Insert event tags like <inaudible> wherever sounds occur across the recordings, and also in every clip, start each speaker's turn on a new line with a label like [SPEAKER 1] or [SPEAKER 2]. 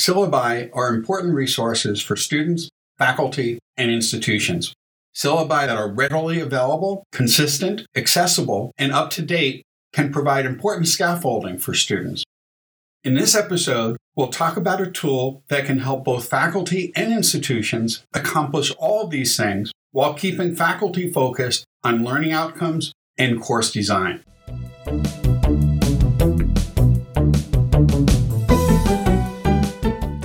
[SPEAKER 1] Syllabi are important resources for students, faculty, and institutions. Syllabi that are readily available, consistent, accessible, and up to date can provide important scaffolding for students. In this episode, we'll talk about a tool that can help both faculty and institutions accomplish all these things while keeping faculty focused on learning outcomes and course design.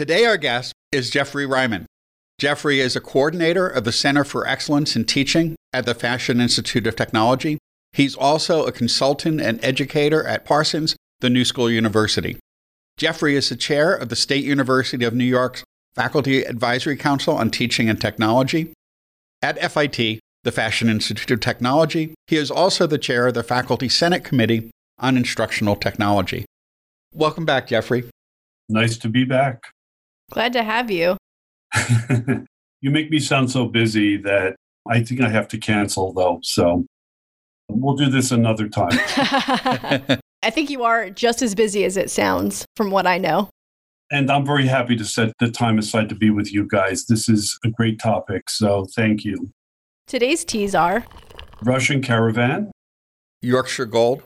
[SPEAKER 1] Today, our guest is Jeffrey Riman. Jeffrey is a coordinator of the Center for Excellence in Teaching at the Fashion Institute of Technology. He's also a consultant and educator at Parsons, the New School University. Jeffrey is the chair of the State University of New York's Faculty Advisory Council on Teaching and Technology. At FIT, the Fashion Institute of Technology, he is also the chair of the Faculty Senate Committee on Instructional Technology. Welcome back, Jeffrey.
[SPEAKER 2] Nice to be back.
[SPEAKER 3] Glad to have you. <laughs>
[SPEAKER 2] you make me sound so busy that I think I have to cancel, though. So we'll do this another time. <laughs>
[SPEAKER 3] I think you are just as busy as it sounds from what I know.
[SPEAKER 2] And I'm very happy to set the time aside to be with you guys. This is a great topic. So thank you.
[SPEAKER 3] Today's teas are
[SPEAKER 2] Russian Caravan,
[SPEAKER 1] Yorkshire Gold,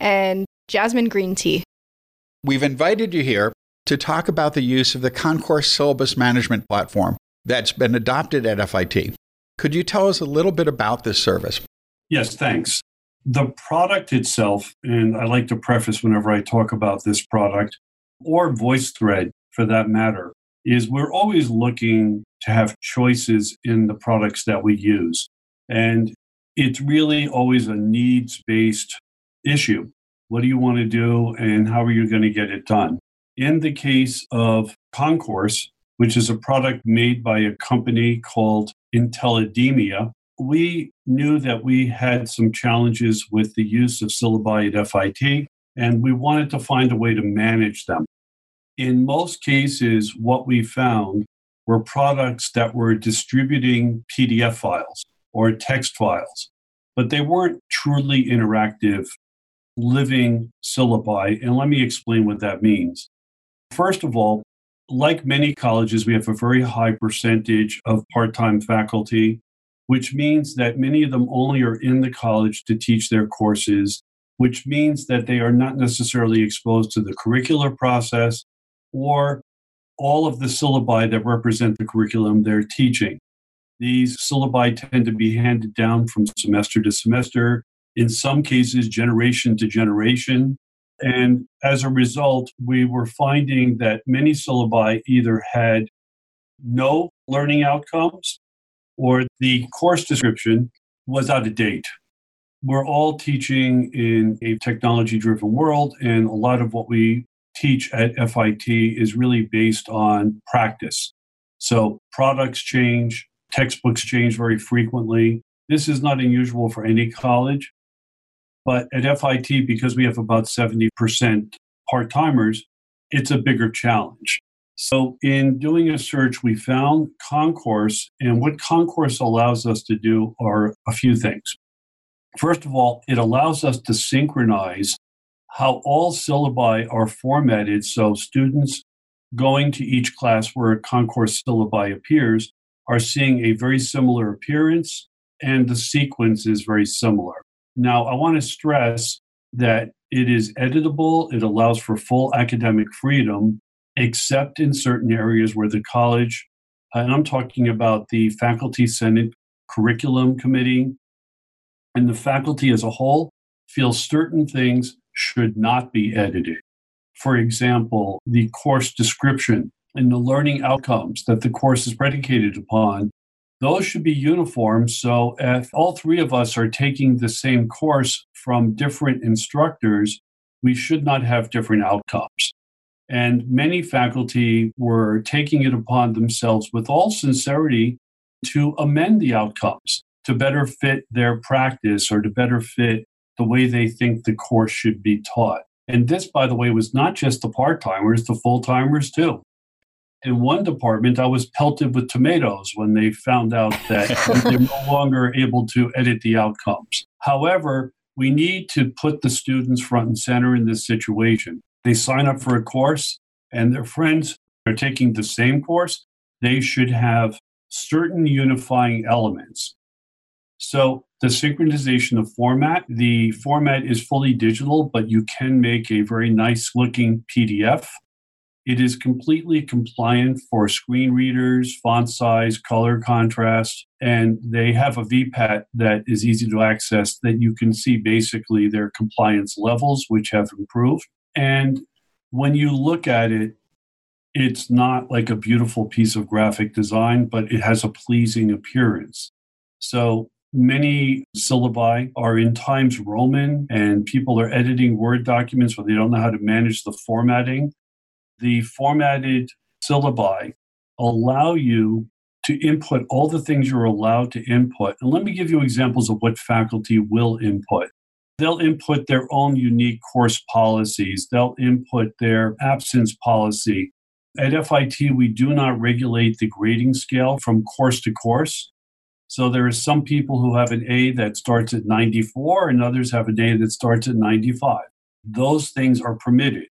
[SPEAKER 3] and Jasmine Green Tea.
[SPEAKER 1] We've invited you here to talk about the use of the Concourse Syllabus Management Platform that's been adopted at FIT. Could you tell us a little bit about this service?
[SPEAKER 2] Yes, thanks. The product itself, and I like to preface whenever I talk about this product, or VoiceThread for that matter, is we're always looking to have choices in the products that we use. And it's really always a needs based issue. What do you want to do, and how are you going to get it done? In the case of Concourse, which is a product made by a company called Intellidemia, we knew that we had some challenges with the use of syllabi at FIT, and we wanted to find a way to manage them. In most cases, what we found were products that were distributing PDF files or text files, but they weren't truly interactive, living syllabi. And let me explain what that means. First of all, like many colleges, we have a very high percentage of part time faculty, which means that many of them only are in the college to teach their courses, which means that they are not necessarily exposed to the curricular process or all of the syllabi that represent the curriculum they're teaching. These syllabi tend to be handed down from semester to semester, in some cases, generation to generation. And as a result, we were finding that many syllabi either had no learning outcomes or the course description was out of date. We're all teaching in a technology driven world, and a lot of what we teach at FIT is really based on practice. So products change, textbooks change very frequently. This is not unusual for any college. But at FIT, because we have about 70% part timers, it's a bigger challenge. So, in doing a search, we found Concourse, and what Concourse allows us to do are a few things. First of all, it allows us to synchronize how all syllabi are formatted so students going to each class where a Concourse syllabi appears are seeing a very similar appearance and the sequence is very similar. Now, I want to stress that it is editable, it allows for full academic freedom, except in certain areas where the college, and I'm talking about the Faculty Senate Curriculum Committee, and the faculty as a whole feels certain things should not be edited. For example, the course description and the learning outcomes that the course is predicated upon those should be uniform. So if all three of us are taking the same course from different instructors, we should not have different outcomes. And many faculty were taking it upon themselves with all sincerity to amend the outcomes to better fit their practice or to better fit the way they think the course should be taught. And this, by the way, was not just the part timers, the full timers too. In one department, I was pelted with tomatoes when they found out that <laughs> they're no longer able to edit the outcomes. However, we need to put the students front and center in this situation. They sign up for a course and their friends are taking the same course. They should have certain unifying elements. So the synchronization of format, the format is fully digital, but you can make a very nice looking PDF. It is completely compliant for screen readers, font size, color contrast, and they have a VPAT that is easy to access that you can see basically their compliance levels, which have improved. And when you look at it, it's not like a beautiful piece of graphic design, but it has a pleasing appearance. So Many syllabi are in Times Roman, and people are editing Word documents where they don't know how to manage the formatting. The formatted syllabi allow you to input all the things you're allowed to input. And let me give you examples of what faculty will input. They'll input their own unique course policies, they'll input their absence policy. At FIT, we do not regulate the grading scale from course to course. So there are some people who have an A that starts at 94 and others have an A that starts at 95. Those things are permitted.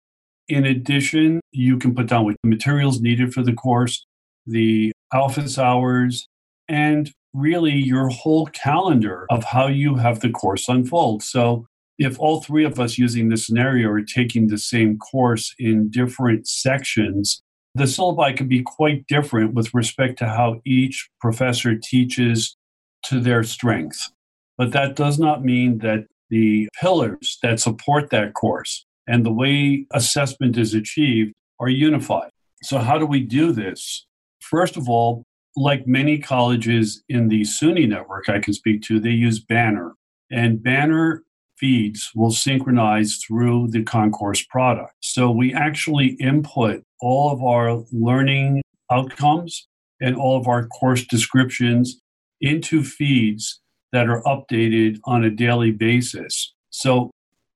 [SPEAKER 2] In addition, you can put down what materials needed for the course, the office hours, and really your whole calendar of how you have the course unfold. So if all three of us using this scenario are taking the same course in different sections, the syllabi can be quite different with respect to how each professor teaches to their strength. But that does not mean that the pillars that support that course and the way assessment is achieved are unified. So, how do we do this? First of all, like many colleges in the SUNY network I can speak to, they use Banner. And Banner feeds will synchronize through the concourse product. So we actually input all of our learning outcomes and all of our course descriptions into feeds that are updated on a daily basis. So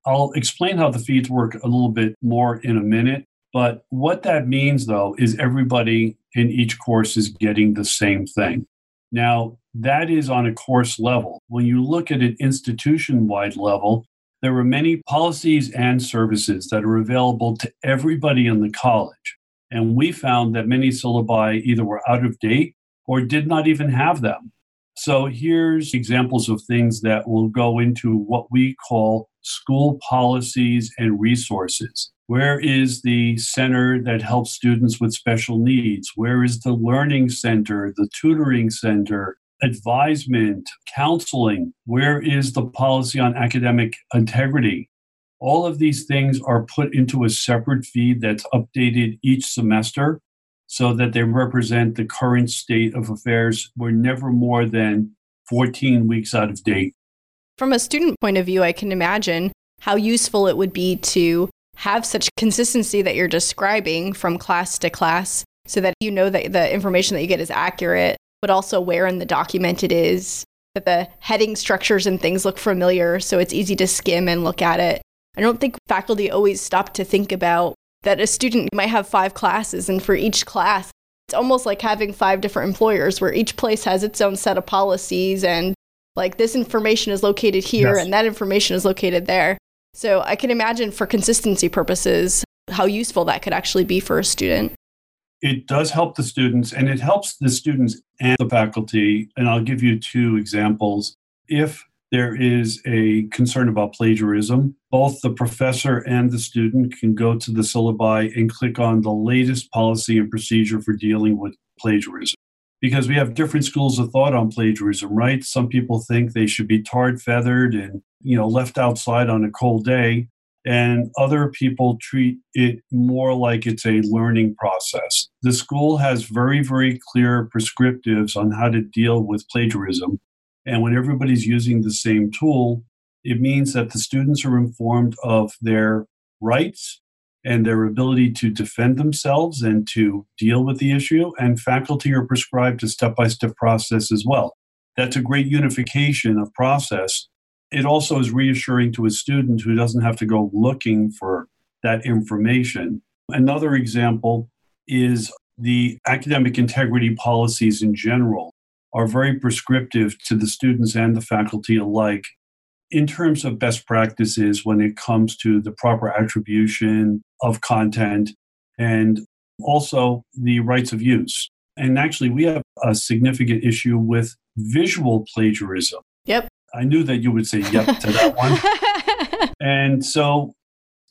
[SPEAKER 2] I'll explain how the feeds work a little bit more in a minute. But what that means, though, is everybody in each course is getting the same thing. Now, that is on a course level. When you look at an institution wide level, there are many policies and services that are available to everybody in the college. And we found that many syllabi either were out of date or did not even have them. So here's examples of things that will go into what we call school policies and resources. Where is the center that helps students with special needs? Where is the learning center, the tutoring center, advisement, counseling? Where is the policy on academic integrity? All of these things are put into a separate feed that's updated each semester so that they represent the current state of affairs. We're never more than 14 weeks out of date.
[SPEAKER 3] From a student point of view, I can imagine how useful it would be to have such consistency that you're describing from class to class so that you know that the information that you get is accurate but also where in the document it is, that the heading structures and things look familiar so it's easy to skim and look at it. I don't think faculty always stop to think about that a student might have five classes, and for each class, it's almost like having five different employers where each place has its own set of policies and like this information is located here yes. and that information is located there. So I can imagine for consistency purposes how useful that could actually be for a student
[SPEAKER 2] it does help the students and it helps the students and the faculty. And I'll give you two examples. If there is a concern about plagiarism, both the professor and the student can go to the syllabi and click on the latest policy and procedure for dealing with plagiarism. Because we have different schools of thought on plagiarism, right? Some people think they should be tarred, feathered, and you know left outside on a cold day and other people treat it more like it's a learning process. The school has very, very clear prescriptives on how to deal with plagiarism. And when everybody's using the same tool, it means that the students are informed of their rights and their ability to defend themselves and to deal with the issue. And faculty are prescribed a step by step process as well. That's a great unification of process. It also is reassuring to a student who doesn't have to go looking for that information. Another example is the academic integrity policies in general are very prescriptive to the students and the faculty alike in terms of best practices when it comes to the proper attribution of content and also the rights of use. And actually, we have a significant issue with visual plagiarism.
[SPEAKER 3] Yep.
[SPEAKER 2] I knew that you would say yep to that one. <laughs> and so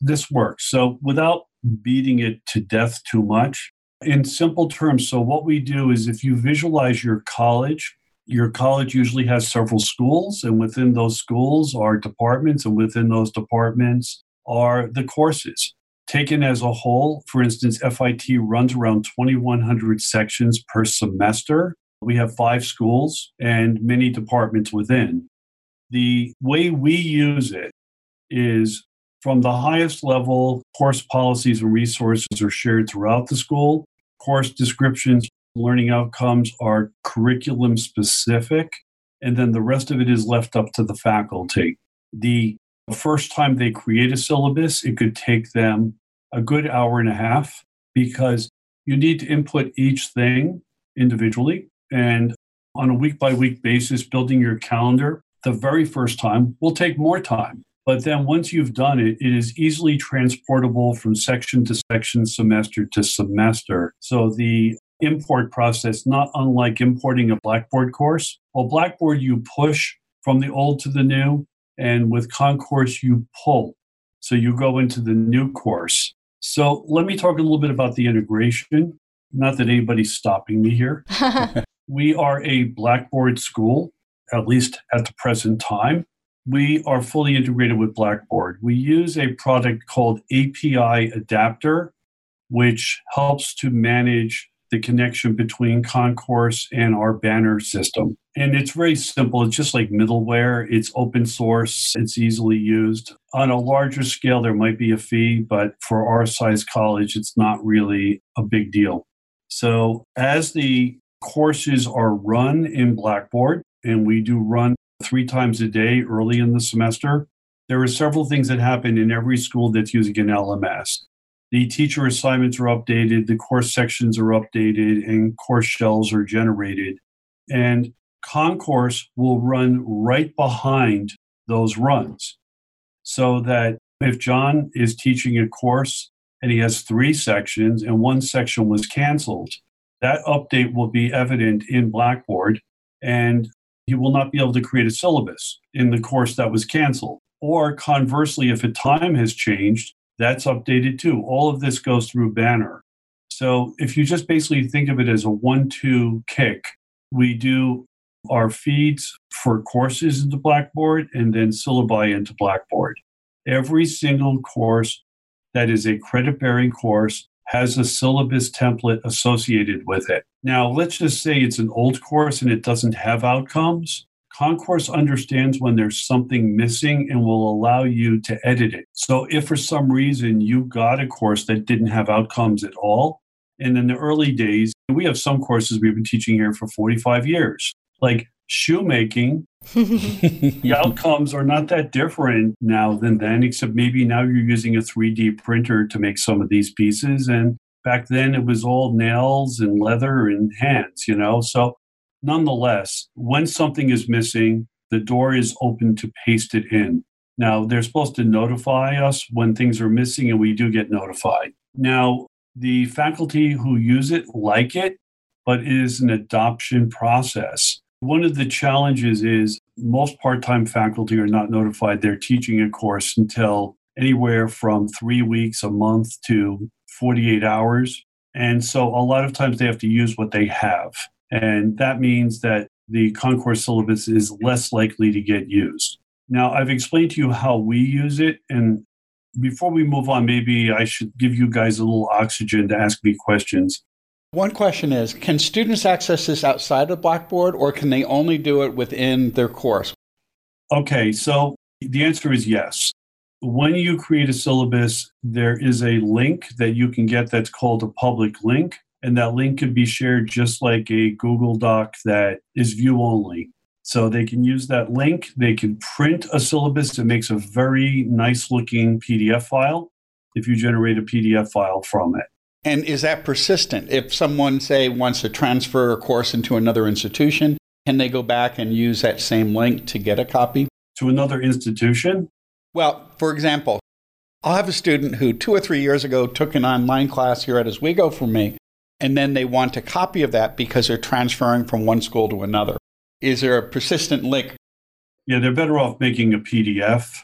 [SPEAKER 2] this works. So without beating it to death too much, in simple terms, so what we do is if you visualize your college, your college usually has several schools, and within those schools are departments, and within those departments are the courses. Taken as a whole, for instance, FIT runs around 2,100 sections per semester. We have five schools and many departments within. The way we use it is from the highest level, course policies and resources are shared throughout the school. Course descriptions, learning outcomes are curriculum specific, and then the rest of it is left up to the faculty. The first time they create a syllabus, it could take them a good hour and a half because you need to input each thing individually. And on a week by week basis, building your calendar the very first time will take more time. But then once you've done it, it is easily transportable from section to section, semester to semester. So the import process, not unlike importing a Blackboard course. Well, Blackboard, you push from the old to the new, and with Concourse, you pull. So you go into the new course. So let me talk a little bit about the integration. Not that anybody's stopping me here. <laughs> we are a Blackboard school, at least at the present time we are fully integrated with Blackboard. We use a product called API Adapter, which helps to manage the connection between Concourse and our banner system. And it's very simple. It's just like middleware. It's open source. It's easily used. On a larger scale, there might be a fee, but for our size college, it's not really a big deal. So as the courses are run in Blackboard, and we do run three times a day early in the semester. There are several things that happen in every school that's using an LMS. The teacher assignments are updated, the course sections are updated, and course shells are generated. And Concourse will run right behind those runs. So that if John is teaching a course and he has three sections and one section was canceled, that update will be evident in Blackboard. And he will not be able to create a syllabus in the course that was canceled. Or conversely, if a time has changed, that's updated too. All of this goes through Banner. So if you just basically think of it as a one two kick, we do our feeds for courses into Blackboard and then syllabi into Blackboard. Every single course that is a credit bearing course has a syllabus template associated with it. Now, let's just say it's an old course and it doesn't have outcomes. Concourse understands when there's something missing and will allow you to edit it. So, if for some reason you got a course that didn't have outcomes at all, and in the early days, we have some courses we've been teaching here for 45 years, like shoemaking. <laughs> the outcomes are not that different now than then, except maybe now you're using a 3D printer to make some of these pieces. And back then it was all nails and leather and hands, you know? So nonetheless, when something is missing, the door is open to paste it in. Now, they're supposed to notify us when things are missing, and we do get notified. Now, the faculty who use it like it, but it is an adoption process. One of the challenges is most part time faculty are not notified they're teaching a course until anywhere from three weeks, a month to 48 hours. And so a lot of times they have to use what they have. And that means that the Concourse syllabus is less likely to get used. Now, I've explained to you how we use it. And before we move on, maybe I should give you guys a little oxygen to ask me questions.
[SPEAKER 1] One question is Can students access this outside of Blackboard or can they only do it within their course?
[SPEAKER 2] Okay, so the answer is yes. when you create a syllabus, there is a link that you can get that's called a public link. And that link can be shared just like a Google Doc that is view only. So they can use that link. They can print a syllabus. It makes a very nice looking PDF file if you generate a PDF file from it.
[SPEAKER 1] And is that persistent? If someone, say, wants to transfer a course into another institution, can they go back and use that same link to get a copy?
[SPEAKER 2] To another institution?
[SPEAKER 1] Well, for example, I'll have a student who two or three years ago took an online class here at Oswego from me, and then they want a copy of that because they're transferring from one school to another. Is there a persistent link?
[SPEAKER 2] Yeah, they're better off making a PDF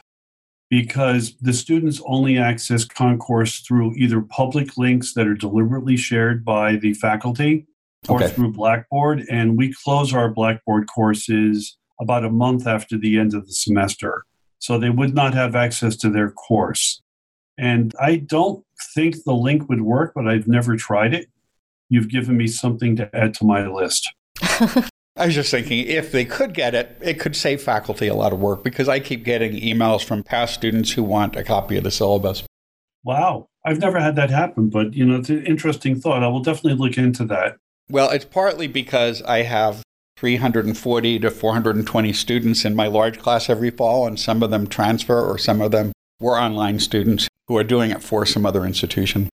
[SPEAKER 2] because the students only access Concourse through either public links that are deliberately shared by the faculty or okay. through Blackboard. And we close our Blackboard courses about a month after the end of the semester. So they would not have access to their course. And I don't think the link would work, but I've never tried it. You've given me something to add to my list.
[SPEAKER 1] I was just thinking if they could get it, it could save faculty a lot of work because I keep getting emails from past students who want a copy of the syllabus.
[SPEAKER 2] Wow. I've never had that happen, but you know, it's an interesting thought. I will definitely look into that.
[SPEAKER 1] Well, it's partly because I have 340 to 420 students in my large class every fall, and some of them transfer or some of them were online students who are doing it for some other institution.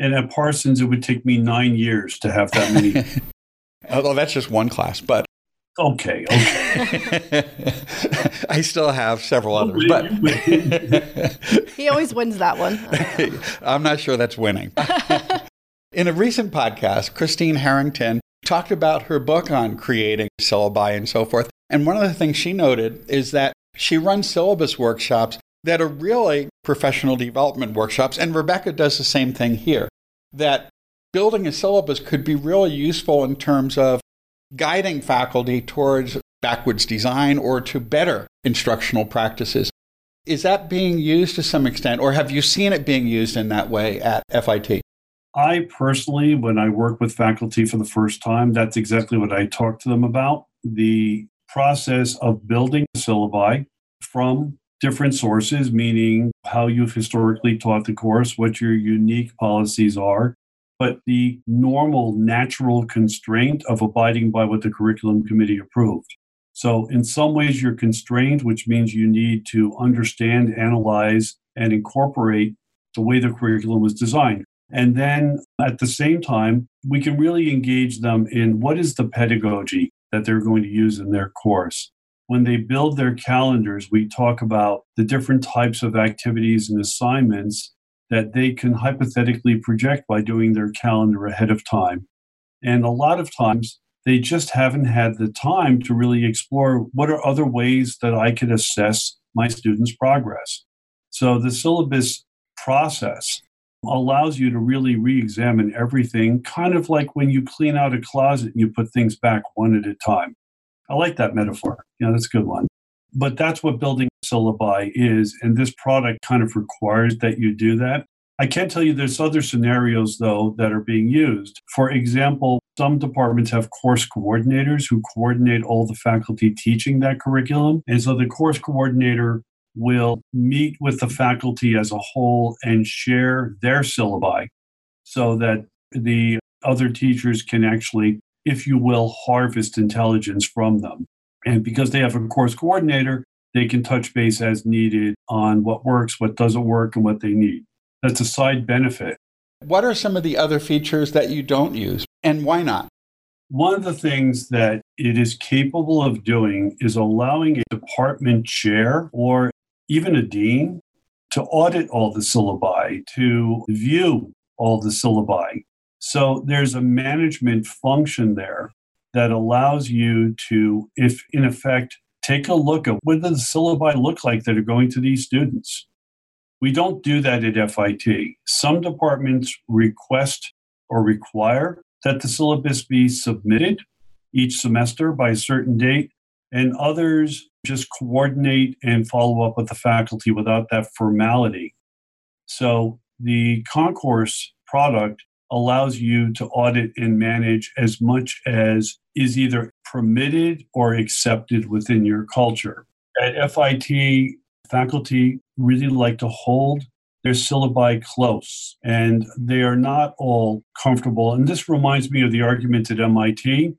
[SPEAKER 2] And at Parsons, it would take me nine years to have that many. <laughs>
[SPEAKER 1] Although that's just one class, but
[SPEAKER 2] okay, okay. <laughs>
[SPEAKER 1] I still have several others, but <laughs>
[SPEAKER 3] he always wins that one.
[SPEAKER 1] I'm not sure that's winning. In a recent podcast, Christine Harrington talked about her book on creating syllabi and so forth. And one of the things she noted is that she runs syllabus workshops that are really professional development workshops. And Rebecca does the same thing here. That building a syllabus could be really useful in terms of guiding faculty towards backwards design or to better instructional practices. Is that being used to some extent, or have you seen it being used in that way at FIT?
[SPEAKER 2] I personally, when I work with faculty for the first time, that's exactly what I talk to them about the process of building syllabi from different sources, meaning how you've historically taught the course, what your unique policies are, but the normal, natural constraint of abiding by what the curriculum committee approved. So, in some ways, you're constrained, which means you need to understand, analyze, and incorporate the way the curriculum was designed. And then at the same time, we can really engage them in what is the pedagogy that they're going to use in their course. When they build their calendars, we talk about the different types of activities and assignments that they can hypothetically project by doing their calendar ahead of time. And a lot of times, they just haven't had the time to really explore what are other ways that I could assess my students' progress. So the syllabus process allows you to really re examine everything, kind of like when you clean out a closet and you put things back one at a time. I like that metaphor. Yeah, that's a good one. But that's what building syllabi is. And this product kind of requires that you do that. I can tell you there's other scenarios, though, that are being used. For example, some departments have course coordinators who coordinate all the faculty teaching that curriculum. And so the course coordinator will meet with the faculty as a whole and share their syllabi so that the other teachers can actually, if you will, harvest intelligence from them. And because they have a course coordinator, they can touch base as needed on what works, what doesn't work, and what they need. That's a side benefit.
[SPEAKER 1] What are some of the other features that you don't use, and why not?
[SPEAKER 2] One of the things that it is capable of doing is allowing a department chair or even a dean to audit all the syllabi, to view all the syllabi. So there's a management function there that allows you to, if in effect, take a look at what the syllabi look like that are going to these students. We don't do that at FIT. Some departments request or require that the syllabus be submitted each semester by a certain date, and others just coordinate and follow up with the faculty without that formality. So the concourse product allows you to audit and manage as much as is either permitted or accepted within your culture. At FIT, faculty really like to hold their syllabi close, and they are not all comfortable. And this reminds me of the argument at MIT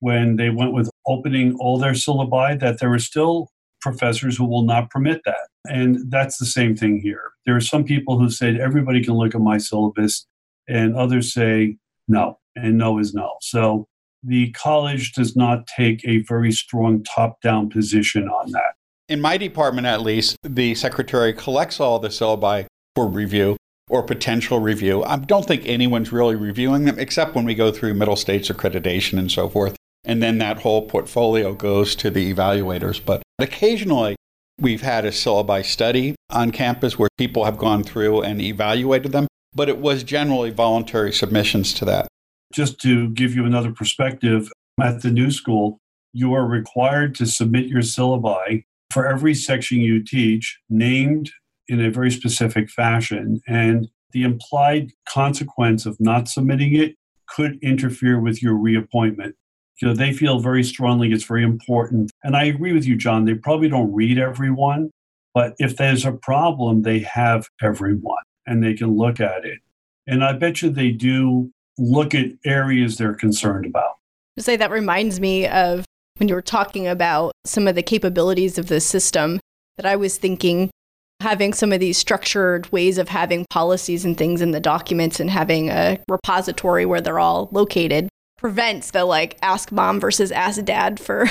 [SPEAKER 2] when they went with opening all their syllabi, that there are still professors who will not permit that. And that's the same thing here. There are some people who said everybody can look at my syllabus, and others say no, and no is no. So the college does not take a very strong top down position on that.
[SPEAKER 1] In my department, at least, the secretary collects all the syllabi for review or potential review. I don't think anyone's really reviewing them except when we go through middle states accreditation and so forth. And then that whole portfolio goes to the evaluators. But occasionally, we've had a syllabi study on campus where people have gone through and evaluated them, but it was generally voluntary submissions to that.
[SPEAKER 2] Just to give you another perspective, at the new school, you are required to submit your syllabi for every section you teach, named in a very specific fashion. And the implied consequence of not submitting it could interfere with your reappointment. You know, they feel very strongly it's very important. And I agree with you, John. They probably don't read everyone, but if there's a problem, they have everyone and they can look at it. And I bet you they do look at areas they're concerned about.
[SPEAKER 3] To say that reminds me of when you were talking about some of the capabilities of the system that I was thinking having some of these structured ways of having policies and things in the documents and having a repository where they're all located prevents the like ask mom versus ask dad for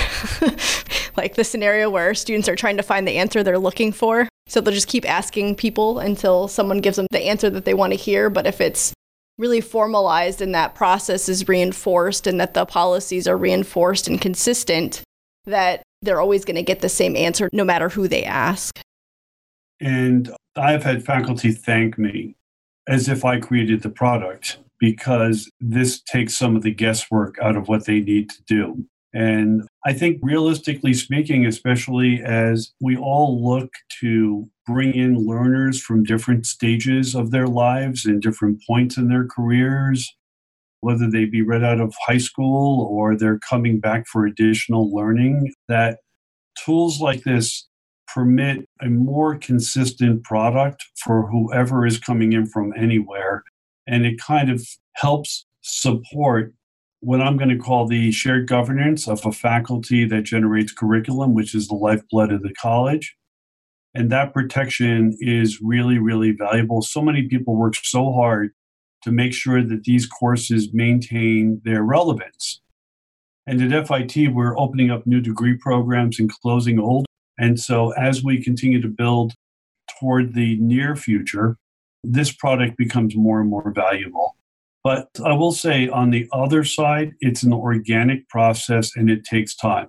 [SPEAKER 3] <laughs> like the scenario where students are trying to find the answer they're looking for. So they'll just keep asking people until someone gives them the answer that they want to hear. But if it's really formalized and that process is reinforced and that the policies are reinforced and consistent, that they're always going to get the same answer no matter who they ask.
[SPEAKER 2] And I've had faculty thank me as if I created the product because this takes some of the guesswork out of what they need to do. And I think, realistically speaking, especially as we all look to bring in learners from different stages of their lives and different points in their careers, whether they be right out of high school or they're coming back for additional learning, that tools like this permit a more consistent product for whoever is coming in from anywhere. And it kind of helps support what I'm going to call the shared governance of a faculty that generates curriculum, which is the lifeblood of the college. And that protection is really, really valuable. So many people work so hard to make sure that these courses maintain their relevance. And at FIT, we're opening up new degree programs and closing old and so, as we continue to build toward the near future, this product becomes more and more valuable. But I will say on the other side, it's an organic process and it takes time.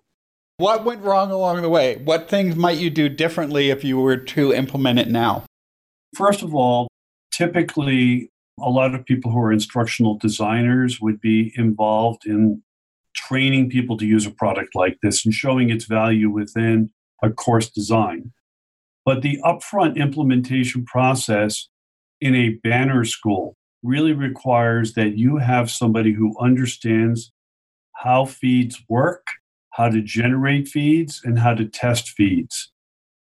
[SPEAKER 1] What went wrong along the way? What things might you do differently if you were to implement it now?
[SPEAKER 2] First of all, typically a lot of people who are instructional designers would be involved in training people to use a product like this and showing its value within a course design. But the upfront implementation process in a banner school really requires that you have somebody who understands how feeds work, how to generate feeds, and how to test feeds.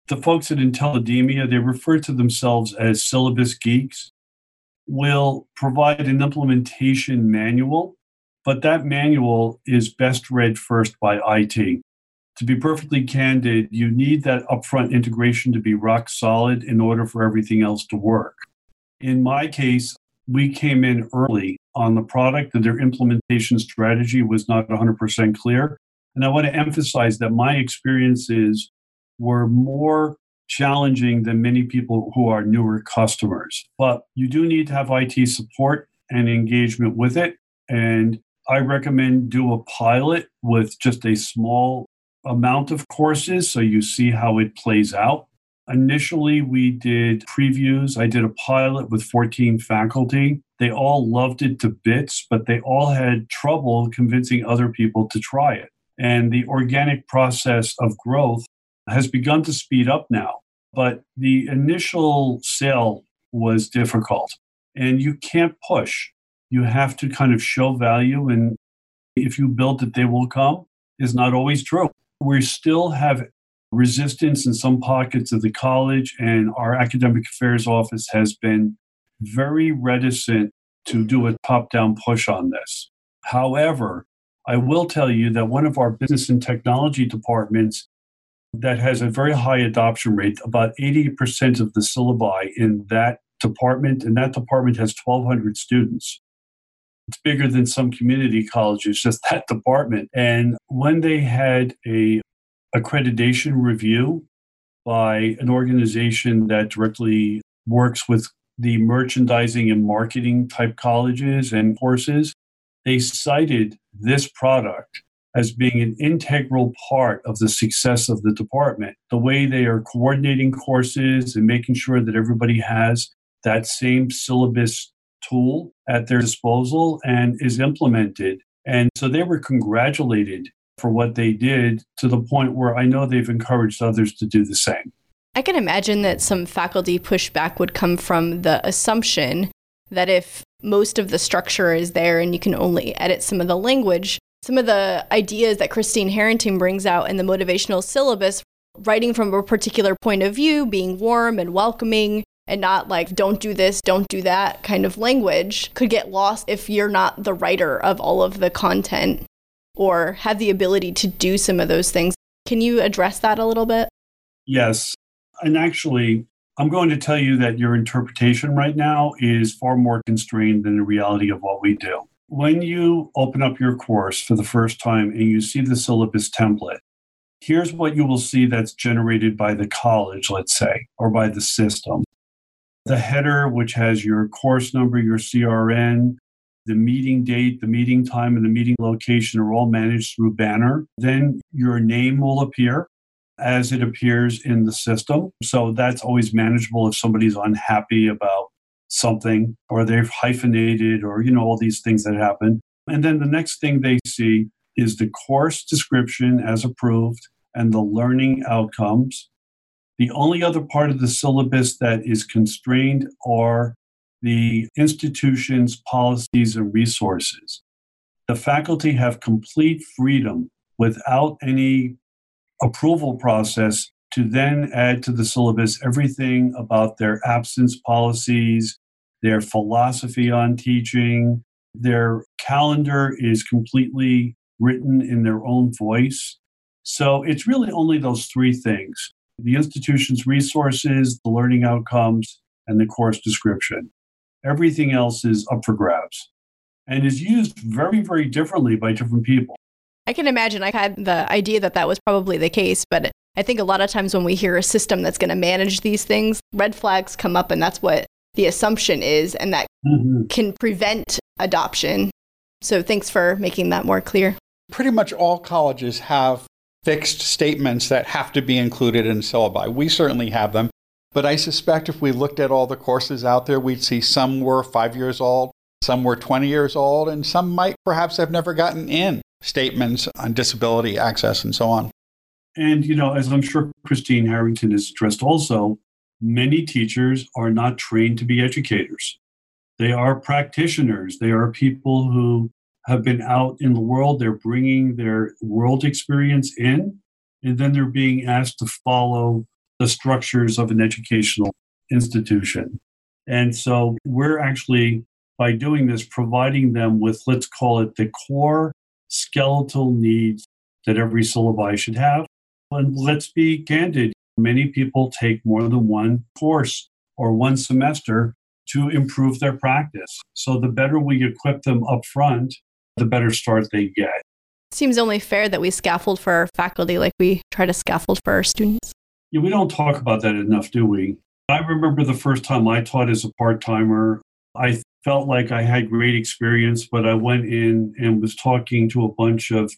[SPEAKER 2] The folks at Intellidemia, they refer to themselves as syllabus geeks, will provide an implementation manual, but that manual is best read first by IT to be perfectly candid, you need that upfront integration to be rock solid in order for everything else to work. In my case, we came in early on the product and their implementation strategy was not 100% clear. And I want to emphasize that my experiences were more challenging than many people who are newer customers. But you do need to have IT support and engagement with it. And I recommend do a pilot with just a small amount of courses so you see how it plays out. Initially, we did previews. I did a pilot with 14 faculty. They all loved it to bits, but they all had trouble convincing other people to try it. And the organic process of growth has begun to speed up now. But the initial sale was difficult. And you can't push. You have to kind of show value. And if you build it, they will come is not always true we still have resistance in some pockets of the college, and our academic affairs office has been very reticent to do a top down push on this. However, I will tell you that one of our business and technology departments that has a very high adoption rate, about 80% of the syllabi in that department, and that department has 1,200 students. It's bigger than some community colleges, just that department. And when they had a accreditation review by an organization that directly works with the merchandising and marketing type colleges and courses, they cited this product as being an integral part of the success of the department. The way they are coordinating courses and making sure that everybody has that same syllabus tool at their disposal and is implemented. And so they were congratulated for what they did to the point where I know they've encouraged others to do the same.
[SPEAKER 3] I can imagine that some faculty pushback would come from the assumption that if most of the structure is there and you can only edit some of the language, some of the ideas that Christine Harrington brings out in the motivational syllabus, writing from a particular point of view, being warm and welcoming, and not like, don't do this, don't do that kind of language, could get lost if you're not the writer of all of the content or have the ability to do some of those things. Can you address that a little bit?
[SPEAKER 2] Yes. And actually, I'm going to tell you that your interpretation right now is far more constrained than the reality of what we do. When you open up your course for the first time and you see the syllabus template, here's what you will see that's generated by the college, let's say, or by the system. The header, which has your course number, your CRN, the meeting date, the meeting time, and the meeting location are all managed through Banner. Then your name will appear as it appears in the system. So that's always manageable if somebody's unhappy about something or they've hyphenated or, you know, all these things that happen. And then the next thing they see is the course description as approved and the learning outcomes. The only other part of the syllabus that is constrained are the institution's policies and resources. The faculty have complete freedom without any approval process to then add to the syllabus everything about their absence policies, their philosophy on teaching. Their calendar is completely written in their own voice. So it's really only those three things the institution's resources, the learning outcomes, and the course description. Everything else is up for grabs and is used very, very differently by different people.
[SPEAKER 3] I can imagine I had the idea that that was probably the case, but I think a lot of times when we hear a system that's going to manage these things, red flags come up, and that's what the assumption is, and that mm-hmm. can prevent adoption. So thanks for making that more clear.
[SPEAKER 1] Pretty much all colleges have fixed statements that have to be included in syllabi. We certainly have them. But I suspect if we looked at all the courses out there, we'd see some were five years old, some were 20 years old, and some might perhaps have never gotten in statements on disability access and so on.
[SPEAKER 2] And, you know, as I'm sure Christine Harrington has stressed also, many teachers are not trained to be educators. They are practitioners. They are people who have been out in the world. They're bringing their world experience in, and then they're being asked to follow the structures of an educational institution. And so we're actually, by doing this, providing them with, let's call it the core skeletal needs that every syllabi should have. And let's be candid, many people take more than one course or one semester to improve their practice. So the better we equip them up front, the better start they get.
[SPEAKER 3] Seems only fair that we scaffold for our faculty like we try to scaffold for our students.
[SPEAKER 2] Yeah, we don't talk about that enough, do we? I remember the first time I taught as a part timer. I felt like I had great experience, but I went in and was talking to a bunch of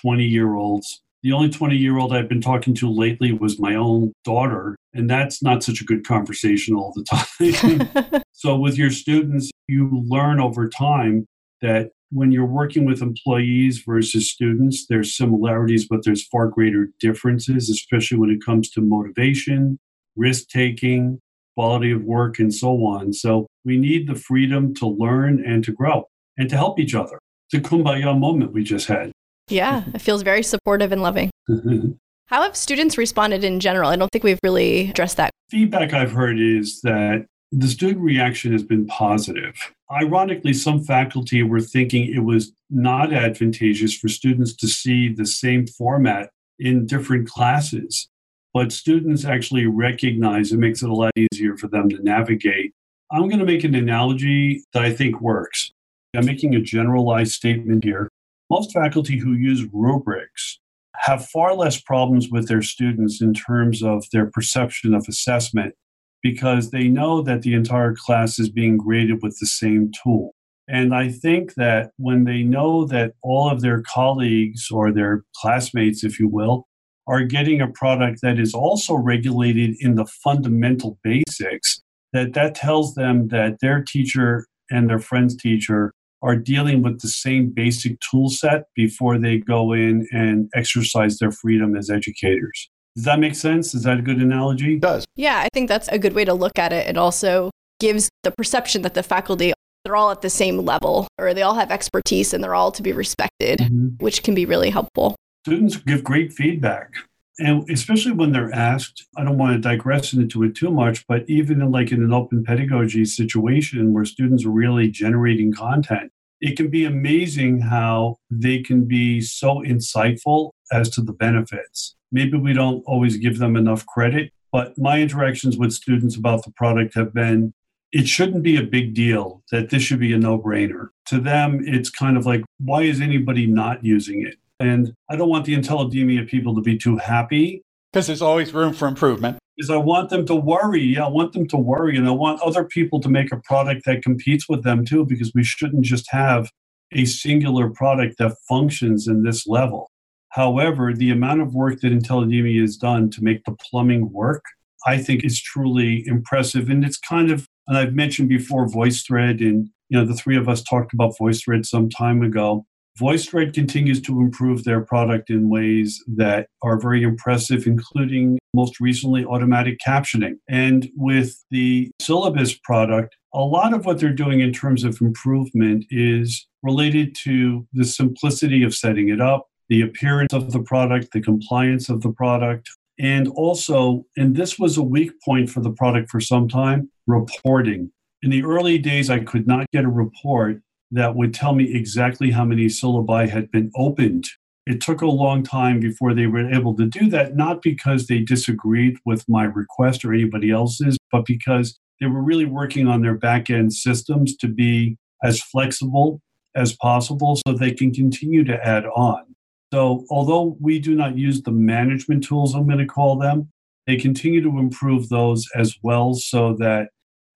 [SPEAKER 2] 20 year olds. The only 20 year old I've been talking to lately was my own daughter, and that's not such a good conversation all the <laughs> time. <laughs> so, with your students, you learn over time that when you're working with employees versus students, there's similarities, but there's far greater differences, especially when it comes to motivation, risk taking, quality of work, and so on. So we need the freedom to learn and to grow and to help each other. The kumbaya moment we just had.
[SPEAKER 3] Yeah, it feels very supportive and loving. Mm-hmm. How have students responded in general? I don't think we've really addressed that.
[SPEAKER 2] Feedback I've heard is that the student reaction has been positive. Ironically, some faculty were thinking it was not advantageous for students to see the same format in different classes. But students actually recognize it makes it a lot easier for them to navigate. I'm going to make an analogy that I think works. I'm making a generalized statement here. Most faculty who use rubrics have far less problems with their students in terms of their perception of assessment because they know that the entire class is being graded with the same tool. And I think that when they know that all of their colleagues or their classmates, if you will, are getting a product that is also regulated in the fundamental basics, that that tells them that their teacher and their friend's teacher are dealing with the same basic tool set before they go in and exercise their freedom as educators. Does that make sense? Is that a good analogy?
[SPEAKER 1] It does.
[SPEAKER 3] Yeah, I think that's a good way to look at it. It also gives the perception that the faculty they're all at the same level or they all have expertise and they're all to be respected, mm-hmm. which can be really helpful.
[SPEAKER 2] Students give great feedback. And especially when they're asked, I don't want to digress into it too much, but even in like in an open pedagogy situation where students are really generating content, it can be amazing how they can be so insightful as to the benefits. Maybe we don't always give them enough credit, but my interactions with students about the product have been it shouldn't be a big deal that this should be a no brainer. To them, it's kind of like, why is anybody not using it? And I don't want the IntelliDemia people to be too happy.
[SPEAKER 1] Because there's always room for improvement.
[SPEAKER 2] Is I want them to worry. Yeah, I want them to worry. And I want other people to make a product that competes with them too, because we shouldn't just have a singular product that functions in this level. However, the amount of work that IntelliDemia has done to make the plumbing work, I think is truly impressive. And it's kind of, and I've mentioned before VoiceThread, and you know, the three of us talked about VoiceThread some time ago. VoiceThread continues to improve their product in ways that are very impressive, including most recently automatic captioning. And with the syllabus product, a lot of what they're doing in terms of improvement is related to the simplicity of setting it up, the appearance of the product, the compliance of the product, and also, and this was a weak point for the product for some time, reporting. In the early days, I could not get a report that would tell me exactly how many syllabi had been opened. It took a long time before they were able to do that, not because they disagreed with my request or anybody else's, but because they were really working on their back end systems to be as flexible as possible so they can continue to add on. So, although we do not use the management tools, I'm going to call them, they continue to improve those as well so that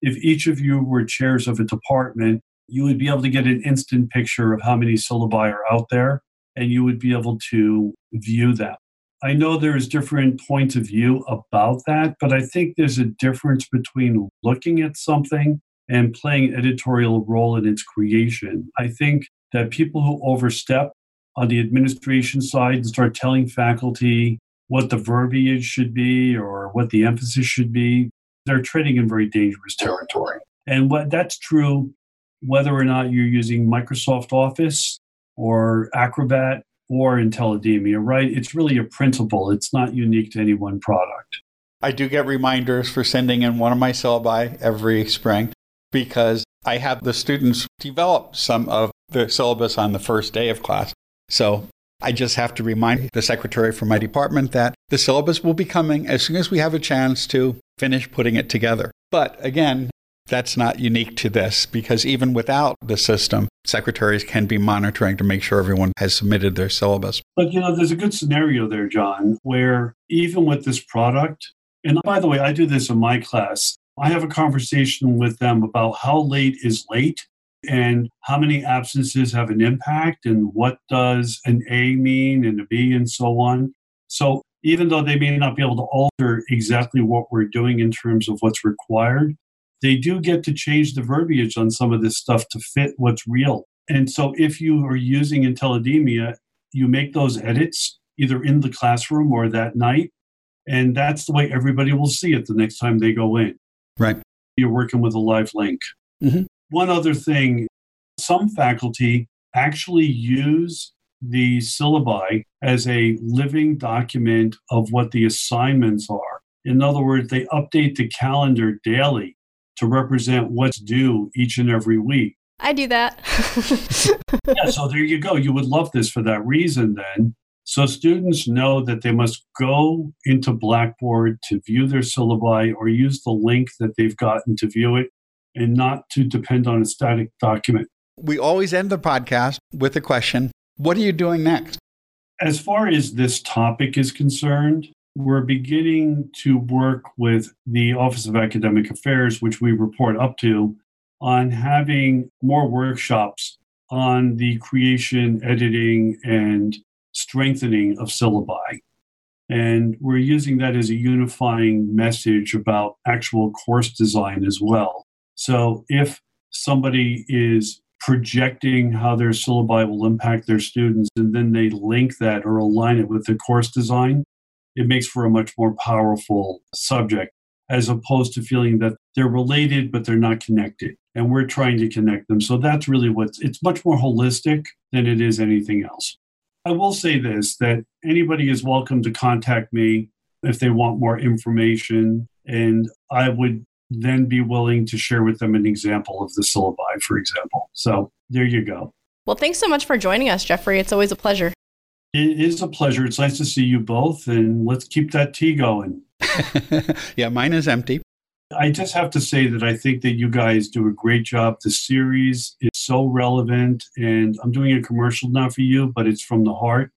[SPEAKER 2] if each of you were chairs of a department, you would be able to get an instant picture of how many syllabi are out there and you would be able to view them. I know there's different points of view about that, but I think there's a difference between looking at something and playing editorial role in its creation. I think that people who overstep on the administration side and start telling faculty what the verbiage should be or what the emphasis should be, they're treading in very dangerous territory. And what that's true whether or not you're using Microsoft Office or Acrobat or IntelliDemia, right? It's really a principle. It's not unique to any one product.
[SPEAKER 1] I do get reminders for sending in one of my syllabi every spring because I have the students develop some of the syllabus on the first day of class. So I just have to remind the secretary from my department that the syllabus will be coming as soon as we have a chance to finish putting it together. But again, that's not unique to this because even without the system, secretaries can be monitoring to make sure everyone has submitted their syllabus.
[SPEAKER 2] But you know, there's a good scenario there, John, where even with this product, and by the way, I do this in my class. I have a conversation with them about how late is late and how many absences have an impact and what does an A mean and a B and so on. So even though they may not be able to alter exactly what we're doing in terms of what's required, they do get to change the verbiage on some of this stuff to fit what's real. And so if you are using IntelliDemia, you make those edits either in the classroom or that night. And that's the way everybody will see it the next time they go in.
[SPEAKER 1] Right.
[SPEAKER 2] You're working with a live link. Mm-hmm. One other thing some faculty actually use the syllabi as a living document of what the assignments are. In other words, they update the calendar daily to represent what's due each and every week.
[SPEAKER 3] I do that. <laughs>
[SPEAKER 2] yeah, so there you go. You would love this for that reason then. So students know that they must go into Blackboard to view their syllabi or use the link that they've gotten to view it and not to depend on a static document.
[SPEAKER 1] We always end the podcast with a question What are you doing next?
[SPEAKER 2] As far as this topic is concerned, we're beginning to work with the Office of Academic Affairs, which we report up to, on having more workshops on the creation, editing, and strengthening of syllabi. And we're using that as a unifying message about actual course design as well. So if somebody is projecting how their syllabi will impact their students and then they link that or align it with the course design, it makes for a much more powerful subject as opposed to feeling that they're related but they're not connected. And we're trying to connect them. So that's really what's it's much more holistic than it is anything else. I will say this that anybody is welcome to contact me if they want more information. And i would then be willing to share with them an example of the syllabi for example so there you go
[SPEAKER 3] well thanks so much for joining us jeffrey it's always a pleasure
[SPEAKER 2] it is a pleasure. It's nice to see you both, and let's keep that tea going. <laughs> <laughs>
[SPEAKER 1] yeah, mine is empty.
[SPEAKER 2] I just have to say that I think that you guys do a great job. The series is so relevant, and I'm doing a commercial now for you, but it's from the heart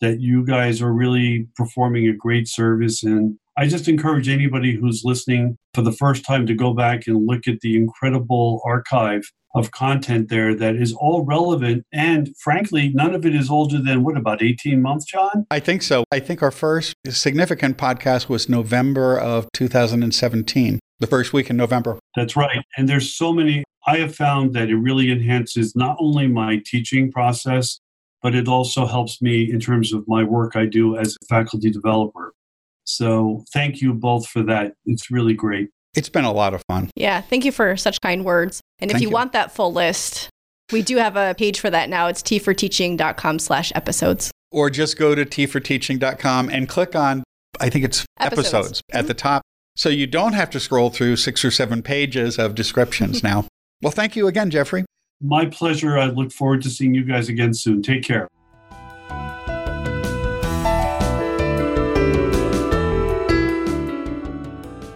[SPEAKER 2] that you guys are really performing a great service. And I just encourage anybody who's listening for the first time to go back and look at the incredible archive of content there that is all relevant. And frankly, none of it is older than what, about 18 months, John?
[SPEAKER 1] I think so. I think our first significant podcast was November of 2017, the first week in November.
[SPEAKER 2] That's right. And there's so many. I have found that it really enhances not only my teaching process, but it also helps me in terms of my work I do as a faculty developer. So thank you both for that. It's really great.
[SPEAKER 1] It's been a lot of fun.
[SPEAKER 3] Yeah, thank you for such kind words. And if you, you, want that full list, we do have a page for that now. It's teaforteaching.com slash episodes.
[SPEAKER 1] Or just go to teaforteaching.com and click on, I think it's episodes, episodes mm-hmm. at the top. So you don't have to scroll through six or seven pages of descriptions <laughs> now. Well, thank you again, Jeffrey.
[SPEAKER 2] My pleasure. I look forward to seeing you guys again soon. Take care.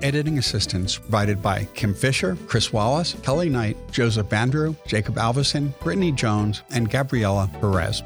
[SPEAKER 1] Editing assistance provided by Kim Fisher, Chris Wallace, Kelly Knight, Joseph Bandrew, Jacob Alvison, Brittany Jones, and Gabriella Perez.